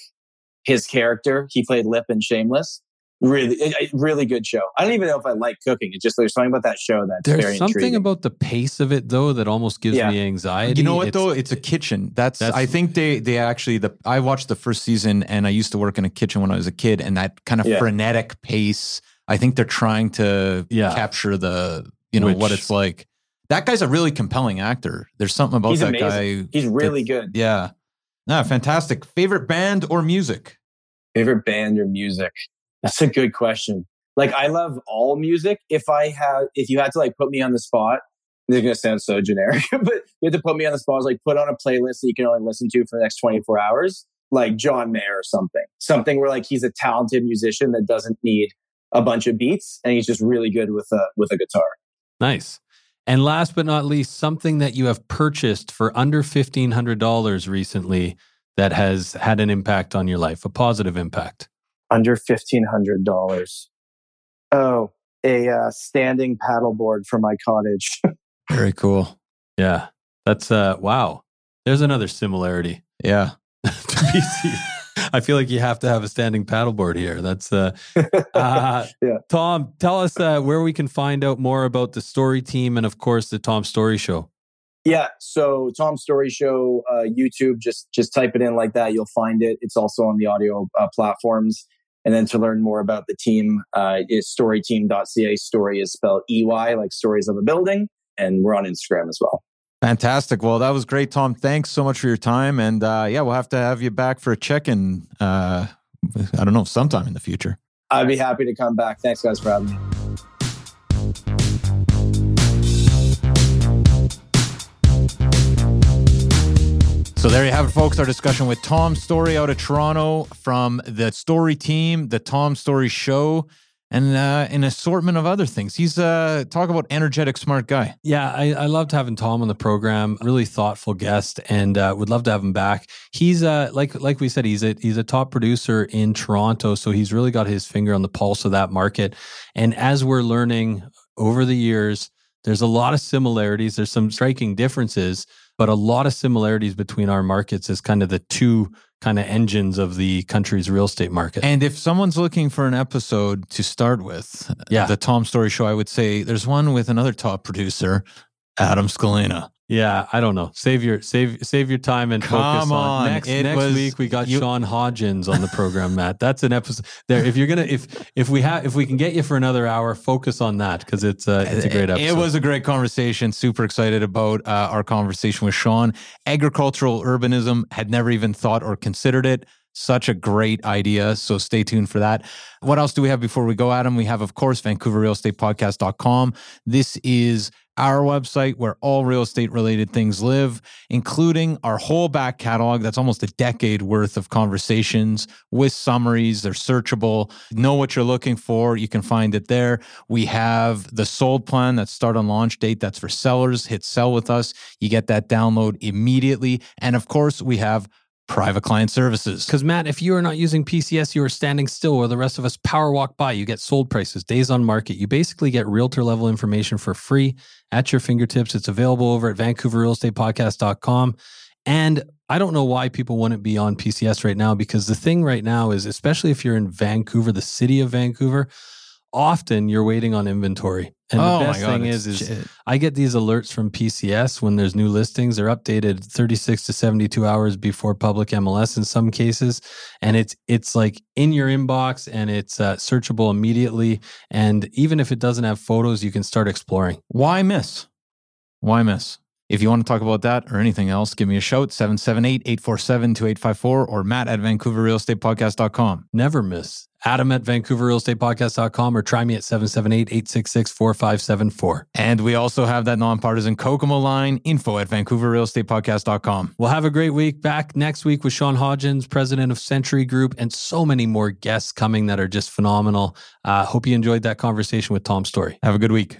his character. He played Lip in Shameless. Really, it- it- really good show. I don't even know if I like cooking. It's just there's something about that show that's There's very something intriguing. about the pace of it though that almost gives Yeah. me anxiety. You know what It's- though? It's a kitchen. That's, That's- I think they they actually the I watched the first season and I used to work in a kitchen when I was a kid and that kind of Yeah. frenetic pace. I think they're trying to Yeah. capture the you know what it's like. that guy's a really compelling actor. There's something about He's that amazing. guy. He's really that's- good. Yeah. No, fantastic. Favorite band or music? Favorite band or music? That's a good question. Like I love all music. If I had, if you had to like put me on the spot, this is gonna sound so generic, but you had to put me on the spot. I was like, put on a playlist that you can only listen to for the next 24 hours, like John Mayer or something. Something where like he's a talented musician that doesn't need a bunch of beats and he's just really good with a with a guitar. Nice. And last but not least, something that you have purchased for under $1,500 recently that has had an impact on your life, a positive impact. Under fifteen hundred dollars. Oh, a uh, standing paddleboard for my cottage. Very cool. Yeah. That's, uh, wow. There's another similarity Yeah. to BC. I feel like you have to have a standing paddleboard here. That's, uh, uh, Yeah. Tom, tell us uh, where we can find out more about the Storey team and, of course, the Tom Storey Show. Yeah. So Tom Storey Show, uh, YouTube, just just type it in like that. You'll find it. It's also on the audio uh, platforms. And then to learn more about the team, uh, is storeyteam.ca. Storey is spelled EY, like stories of a building. And we're on Instagram as well. Fantastic. Well, that was great, Tom. Thanks so much for your time. And uh, yeah, we'll have to have you back for a check in, uh, I don't know, sometime in the future. I'd be happy to come back. Thanks, guys, for having me. So there you have it, folks. Our discussion with Tom Storey out of Toronto from the Storey team, the Tom Storey Show, and uh, an assortment of other things. He's uh, talk about energetic, smart guy. Yeah, I, I loved having Tom on the program. Really thoughtful guest, and uh, would love to have him back. He's uh, like like we said, he's a he's a top producer in Toronto, so he's really got his finger on the pulse of that market. And as we're learning over the years, there's a lot of similarities. There's some striking differences, but a lot of similarities between our markets is kind of the two kind of engines of the country's real estate market. And if someone's looking for an episode to start with, Yeah. the Tom Storey Show, I would say there's one with another top producer, Adam Scalina. Yeah, I don't know. Save your save save your time and focus on, on, next it next was- week. We got you- Sean Hodgins on the program, Matt. That's an episode there. If you're gonna if if we have if we can get you for another hour, focus on that because it's uh, it's a great episode. It was a great conversation. Super excited about uh, our conversation with Sean. Agricultural urbanism had never even thought or considered it. Such a great idea. So stay tuned for that. What else do we have before we go, Adam? We have, of course, VancouverRealEstatePodcast.com. This is our website where all real estate related things live, including our whole back catalog. That's almost a decade worth of conversations with summaries. They're searchable. Know what you're looking for. You can find it there. We have the sold plan that's start on launch date. That's for sellers. Hit sell with us. You get that download immediately. And of course, we have private client services. Because Matt, if you are not using PCS, you are standing still, or the rest of us power walk by. You get sold prices, days on market. You basically get realtor level information for free at your fingertips. It's available over at VancouverRealEstatePodcast.com. And I don't know why people wouldn't be on PCS right now because the thing right now is, especially if you're in Vancouver, the city of Vancouver, often you're waiting on inventory. And oh the best God, thing is, is shit. I get these alerts from PCS when there's new listings. They're updated 36 to 72 hours before public MLS in some cases, and it's it's like in your inbox and it's uh, searchable immediately. And even if it doesn't have photos, you can start exploring. Why miss? Why miss? If you want to talk about that or anything else, give me a shout 778 847 2854 or Matt at VancouverRealEstatePodcast.com. Never miss. Adam at VancouverRealEstatePodcast.com or try me at 778-866-4574. And we also have that nonpartisan Kokomo line info at VancouverRealEstatePodcast.com. We'll have a great week. Back next week with Sean Hodgins, president of Century Group, and so many more guests coming that are just phenomenal. Uh, hope you enjoyed that conversation with Tom Storey. Have a good week.